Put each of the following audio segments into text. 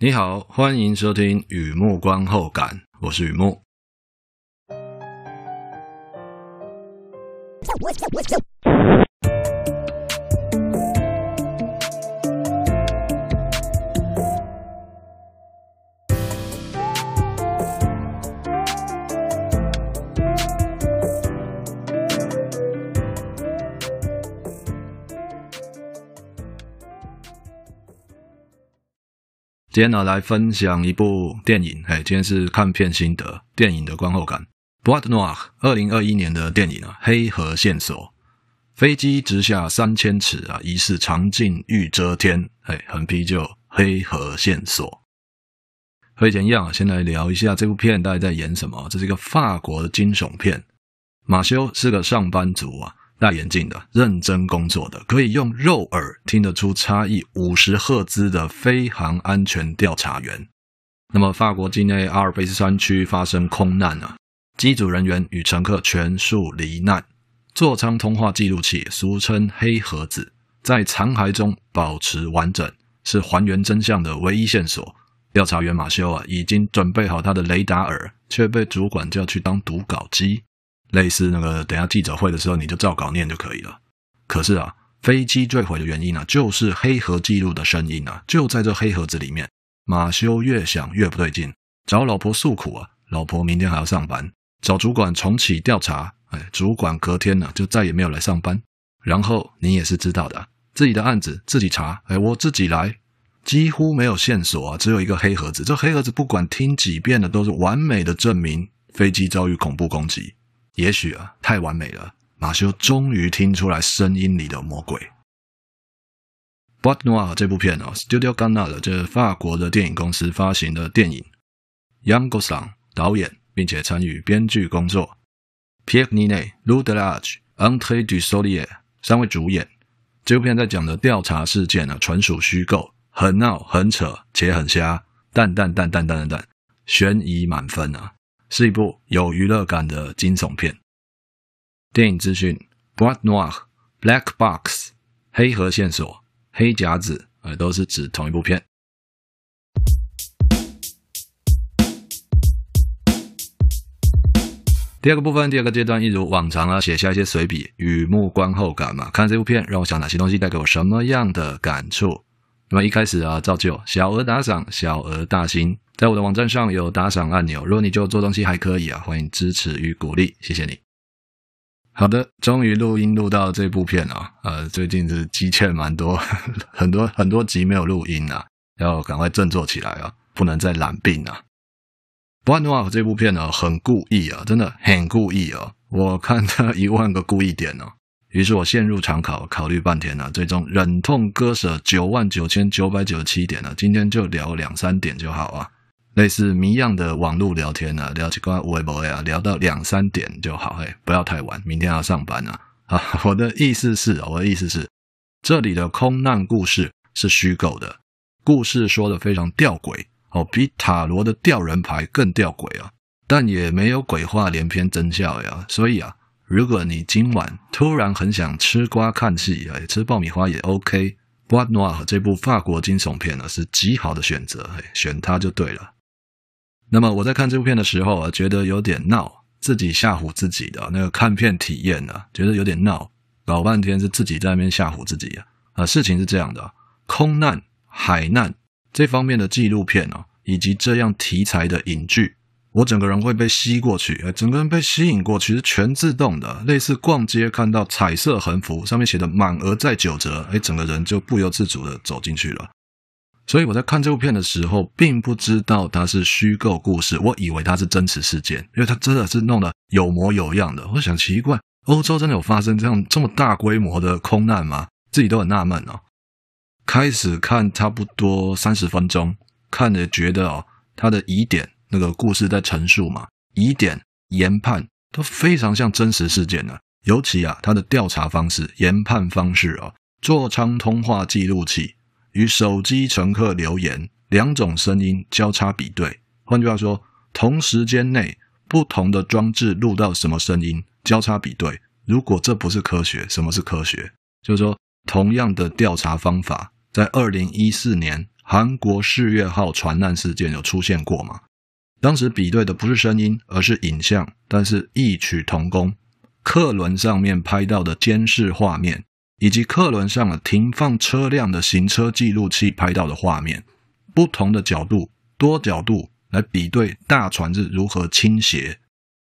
你好，欢迎收听雨幕观后感，我是雨木。今天呢，来分享一部电影。嘿，今天是看片心得，电影的观后感。Boîte Noire，二零二一年的电影啊，《黑河线索》。飞机直下三千尺啊，疑似长镜欲遮天。嘿，横批就黑河线索。和以前一样，先来聊一下这部片大概在演什么。这是一个法国的惊悚片。马修是个上班族啊。戴眼镜的，认真工作的，可以用肉耳听得出差异五十赫兹的飞航安全调查员。那么，法国境内阿尔卑斯山区发生空难啊，机组人员与乘客全数罹难。座舱通话记录器，俗称黑盒子，在残骸中保持完整，是还原真相的唯一线索。调查员马修啊，已经准备好他的雷达耳，却被主管叫去当读稿机。类似那个，等下记者会的时候，你就照稿念就可以了。可是啊，飞机坠毁的原因呢、就是黑盒记录的声音啊，就在这黑盒子里面。马修越想越不对劲，找老婆诉苦啊，老婆明天还要上班，找主管重启调查，哎，主管隔天呢、就再也没有来上班。然后你也是知道的，自己的案子自己查，哎，我自己来，几乎没有线索啊，只有一个黑盒子。这黑盒子不管听几遍的，都是完美的证明飞机遭遇恐怖攻击。也许啊，太完美了。马修终于听出来声音里的魔鬼。《Bot Noir》这部片哦，Studio Canal 这法国的电影公司发行的电影，Yann Gosselin 导演，并且参与编剧工作，Pierre Ninet、Lou Delage、André Dussolier 三位主演。这部片在讲的调查事件呢、啊，纯属虚构，很闹、很扯且很瞎，蛋蛋蛋蛋蛋蛋蛋，悬疑满分啊！是一部有娱乐感的惊悚片。电影资讯：Boîte Noire、Black Box、黑盒线索、黑匣子，呃，都是指同一部片。第二个部分，第二个阶段，一如往常啊，写下一些随笔，雨木观后感嘛。看这部片，让我想哪些东西带给我什么样的感触？那么一开始啊，照旧，小额打赏，小额大心。在我的网站上有打赏按钮，如果你就做东西还可以啊，欢迎支持与鼓励，谢谢你。好的，终于录音录到这部片啊，呃，最近是积欠蛮多，很多很多集没有录音啊，要赶快振作起来啊，不能再懒病啊。Boîte Noire 这部片呢，很故意啊，真的很故意啊，我看他一万个故意点哦、于是我陷入长考，考虑半天啊，最终忍痛割舍九万九千九百九十七点啊，今天就聊两三点就好啊。类似谜样的网络聊天啊，聊起关微博呀，聊到两三点就好，嘿，不要太晚，明天要上班啊。啊，我的意思是，我的意思是，这里的空难故事是虚构的，故事说的非常吊诡哦，比塔罗的吊人牌更吊诡啊，但也没有鬼话连篇真相呀。所以啊，如果你今晚突然很想吃瓜看戏，哎，吃爆米花也 OK，Buat Noir 这部法国惊悚片呢，是极好的选择，嘿，选它就对了。那么我在看这部片的时候啊，觉得有点闹，自己吓唬自己的那个看片体验呢、啊，觉得有点闹，搞半天是自己在那边吓唬自己啊。啊，事情是这样的，空难、海难这方面的纪录片啊，以及这样题材的影剧，我整个人会被吸过去，哎，整个人被吸引过去是全自动的，类似逛街看到彩色横幅上面写的满额再九折，哎，整个人就不由自主的走进去了。所以我在看这部片的时候，并不知道它是虚构故事，我以为它是真实事件，因为它真的是弄得有模有样的。我想奇怪，欧洲真的有发生这样这么大规模的空难吗？自己都很纳闷哦。开始看差不多三十分钟，看着觉得哦，它的疑点那个故事在陈述嘛，疑点研判都非常像真实事件呢。尤其啊，它的调查方式、研判方式啊，座舱通话记录器。与手机乘客留言两种声音交叉比对，换句话说，同时间内不同的装置录到什么声音交叉比对。如果这不是科学，什么是科学？就是说，同样的调查方法，在二零一四年韩国世越号船难事件有出现过吗？当时比对的不是声音，而是影像，但是异曲同工。客轮上面拍到的监视画面，以及客轮上的停放车辆的行车记录器拍到的画面，不同的角度、多角度来比对大船是如何倾斜。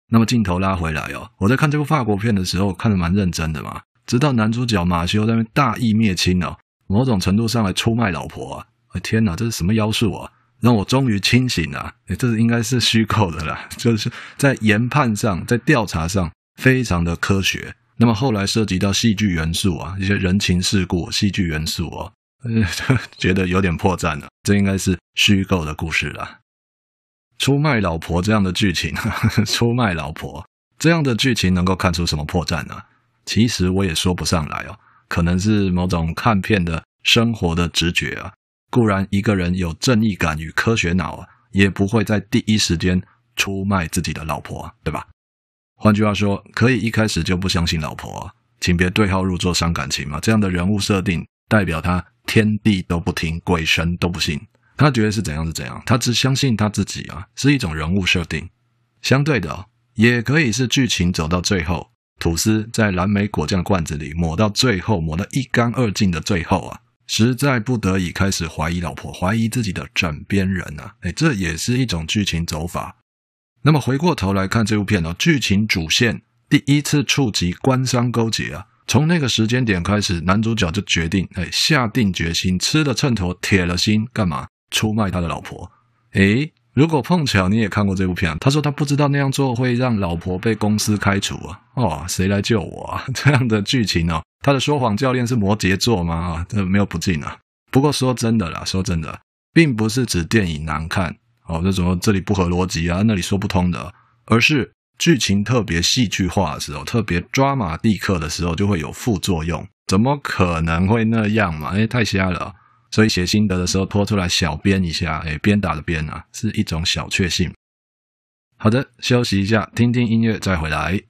那么镜头拉回来哦，我在看这部法国片的时候，看得蛮认真的嘛。直到男主角马修在那边大义灭亲哦，某种程度上来出卖老婆啊！哎天哪，这是什么妖术啊？让我终于清醒了。哎，这应该是虚构的啦，就是在研判上，在调查上非常的科学。那么后来涉及到戏剧元素啊，一些人情世故、戏剧元素哦，呃，觉得有点破绽了。这应该是虚构的故事啦。出卖老婆这样的剧情，出卖老婆这样的剧情能够看出什么破绽呢？其实我也说不上来哦，可能是某种看片的生活的直觉啊。固然一个人有正义感与科学脑啊，也不会在第一时间出卖自己的老婆，对吧？换句话说，可以一开始就不相信老婆，请别对号入座伤感情嘛。这样的人物设定代表他天地都不听，鬼神都不信，他觉得是怎样是怎样，他只相信他自己啊，是一种人物设定。相对的，也可以是剧情走到最后。吐司在蓝莓果酱罐子里抹到最后，抹得一干二净的最后啊，实在不得已开始怀疑老婆，怀疑自己的枕边人啊，哎，这也是一种剧情走法。那么回过头来看这部片哦，剧情主线第一次触及官商勾结啊，从那个时间点开始，男主角就决定，哎，下定决心，吃了秤砣，铁了心，干嘛？出卖他的老婆？诶如果碰巧你也看过这部片，他说他不知道那样做会让老婆被公司开除啊！哦，谁来救我啊？这样的剧情哦，他的说谎教练是摩羯座吗？啊，这没有不敬啊。不过说真的啦，说真的，并不是指电影难看哦，这种这里不合逻辑啊，那里说不通的，而是剧情特别戏剧化的时候，特别抓马地克的时候，就会有副作用。怎么可能会那样嘛？诶，太瞎了。所以写心得的时候拖出来小编一下，哎，鞭打的鞭啊，是一种小确幸。好的，休息一下，听听音乐再回来。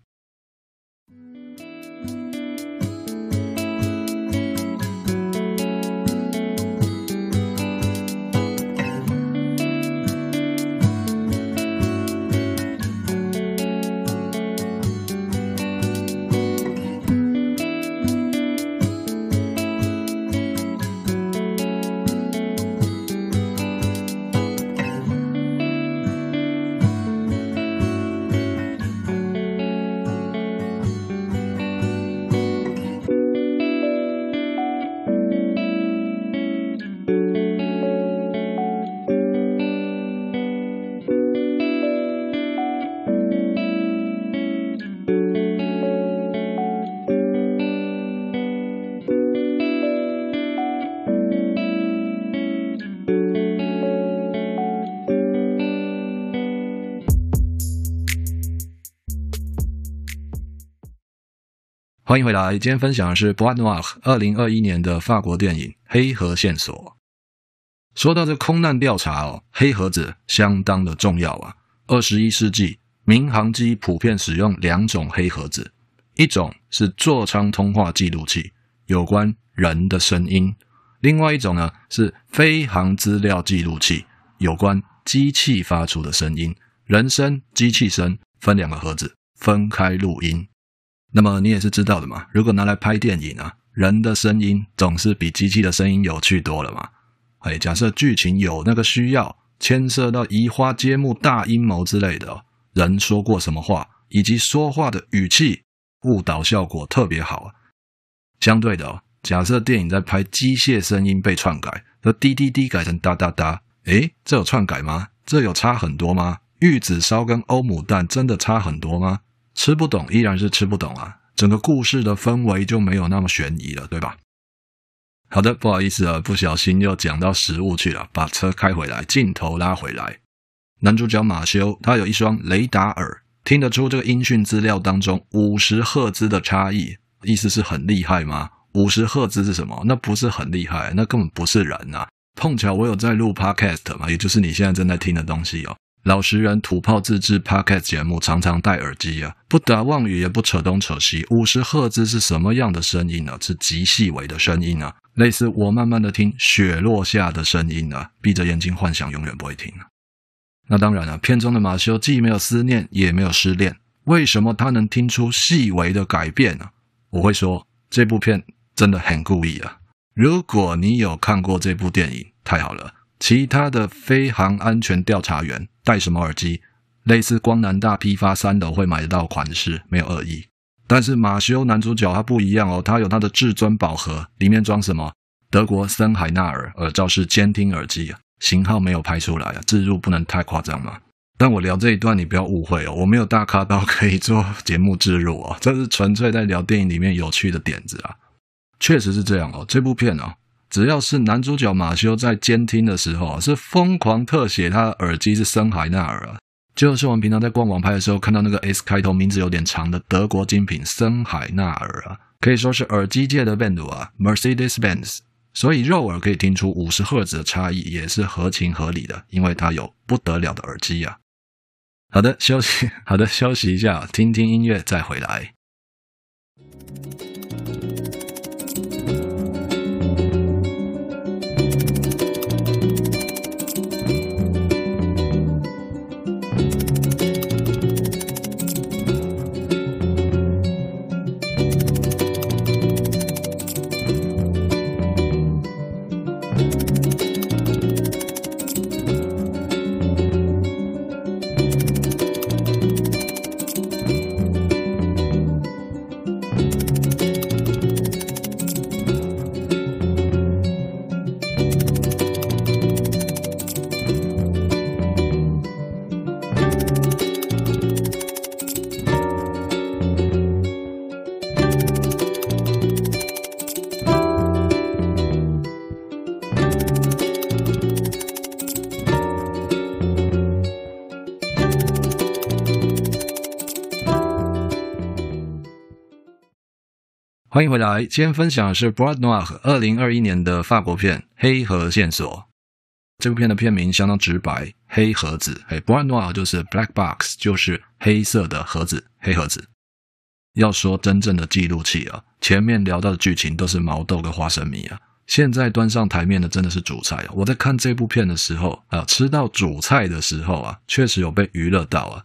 欢迎回来，今天分享的是 Boîte Noire 二零二一年的法国电影《黑盒线索》。说到这空难调查哦，黑盒子相当的重要啊。二十一世纪，民航机普遍使用两种黑盒子，一种是座舱通话记录器，有关人的声音；另外一种呢是飞航资料记录器，有关机器发出的声音。人声、机器声分两个盒子，分开录音。那么你也是知道的嘛，如果拿来拍电影啊，人的声音总是比机器的声音有趣多了嘛。哎，假设剧情有那个需要，牵涉到移花接木大阴谋之类的，人说过什么话，以及说话的语气，误导效果特别好啊。相对的哦，假设电影在拍机械声音被篡改，那滴滴滴改成哒哒哒，诶，这有篡改吗？这有差很多吗？玉子烧跟欧姆蛋真的差很多吗？吃不懂依然是吃不懂啊，整个故事的氛围就没有那么悬疑了，对吧？好的，不好意思啊，不小心又讲到食物去了，把车开回来，镜头拉回来。男主角马修他有一双雷达耳，听得出这个音讯资料当中五十赫兹的差异，意思是很厉害吗？五十赫兹是什么？那不是很厉害，那根本不是人啊。碰巧我有在录 podcast 嘛，也就是你现在正在听的东西哦。老实人土炮自制 Podcast 节目，常常戴耳机啊，不打妄语，也不扯东扯西。五十赫兹是什么样的声音呢、啊？是极细微的声音啊，类似我慢慢的听雪落下的声音啊，闭着眼睛幻想，永远不会停。那当然了、片中的马修既没有思念，也没有失恋，为什么他能听出细微的改变呢、我会说，这部片真的很故意啊。如果你有看过这部电影，太好了。其他的飞航安全调查员戴什么耳机？类似光南大批发三楼会买得到款式，没有恶意。但是马修男主角他不一样哦，他有他的至尊宝盒，里面装什么？德国森海纳尔耳罩式监听耳机啊，型号没有拍出来啊，置入不能太夸张嘛。但我聊这一段你不要误会哦，我没有大咖到可以做节目置入哦，这是纯粹在聊电影里面有趣的点子啊。确实是这样哦，这部片哦。只要是男主角马修在监听的时候啊，是疯狂特写他的耳机是森海纳尔啊，就是我们平常在逛网拍的时候看到那个 S 开头名字有点长的德国精品森海纳尔啊，可以说是耳机界的 Benz 啊，Mercedes-Benz，所以肉耳可以听出五十赫兹的差异也是合情合理的，因为它有不得了的耳机啊。好的，休息，好的，休息一下，听听音乐再回来。欢迎回来，今天分享的是 Boîte Noire 二零二一年的法国片《黑盒线索》。这部片的片名相当直白，“黑盒子”。哎，Boîte Noire 就是 Black Box，就是黑色的盒子，黑盒子。要说真正的记录器啊，前面聊到的剧情都是毛豆跟花生米啊，现在端上台面的真的是主菜啊。我在看这部片的时候啊，吃到主菜的时候啊，确实有被娱乐到啊。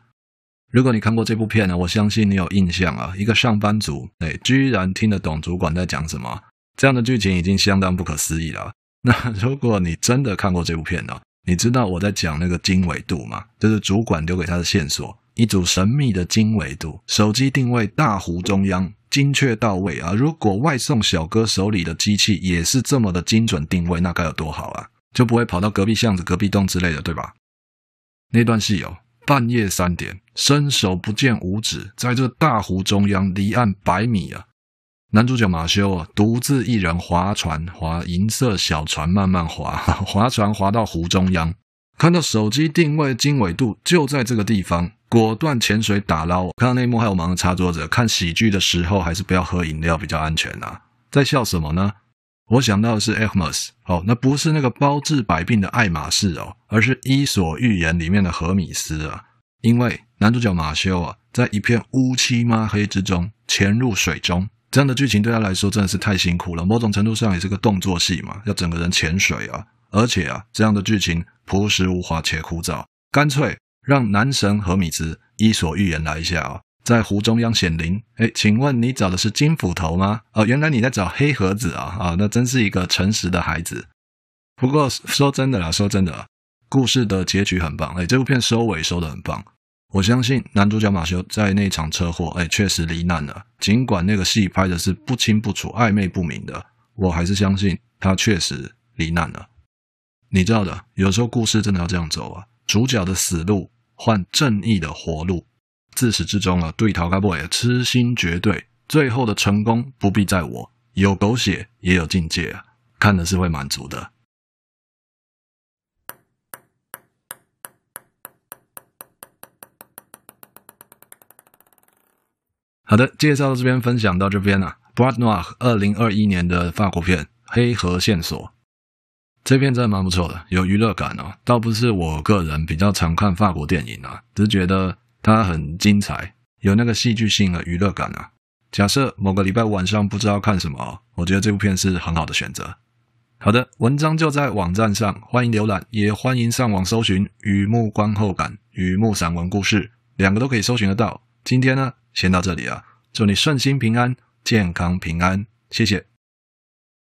如果你看过这部片呢，我相信你有印象啊。一个上班族，哎，居然听得懂主管在讲什么，这样的剧情已经相当不可思议了。那如果你真的看过这部片呢，你知道我在讲那个经纬度吗？就是主管留给他的线索，一组神秘的经纬度，手机定位大湖中央，精确到位啊！如果外送小哥手里的机器也是这么的精准定位，那该有多好啊！就不会跑到隔壁巷子、隔壁栋之类的，对吧？那段戏哦。半夜三点，伸手不见五指，在这大湖中央，离岸百米啊！男主角马修啊，独自一人划船，划银色小船，慢慢划，划船划到湖中央，看到手机定位经纬度就在这个地方，果断潜水打捞。看到那一幕，还有忙着擦桌子。看喜剧的时候，还是不要喝饮料比较安全啊！在笑什么呢？我想到的是 Hermes 哦，那不是那个包治百病的爱马仕哦，而是《伊索寓言》里面的荷米斯啊。因为男主角马修啊，在一片乌漆嘛黑之中潜入水中，这样的剧情对他来说真的是太辛苦了。某种程度上也是个动作戏嘛，要整个人潜水啊，而且啊，这样的剧情朴实无华且枯燥，干脆让男神荷米斯《伊索寓言》来一下啊。在湖中央显灵，哎，请问你找的是金斧头吗？哦，原来你在找黑盒子啊！啊，那真是一个诚实的孩子。不过说真的啦，说真的，故事的结局很棒，哎，这部片收尾收的很棒。我相信男主角马修在那场车祸，哎，确实罹难了。尽管那个戏拍的是不清不楚、暧昧不明的，我还是相信他确实罹难了。你知道的，有时候故事真的要这样走啊，主角的死路换正义的活路。自始至终啊，对头家尾痴心绝对，最后的成功不必在我，有狗血也有境界啊，看的是会满足的。好的，介绍到这边，分享到这边啊。Boîte Noire 二零二一年的法国片《黑河线索》，这片真的蛮不错的，有娱乐感哦。倒不是我个人比较常看法国电影啊，只是觉得它很精彩，有那个戏剧性的娱乐感啊。假设某个礼拜晚上不知道看什么，我觉得这部片是很好的选择。好的，文章就在网站上，欢迎浏览，也欢迎上网搜寻《雨幕观后感》《雨幕散文故事》，两个都可以搜寻得到。今天呢，先到这里啊，祝你顺心平安，健康平安，谢谢。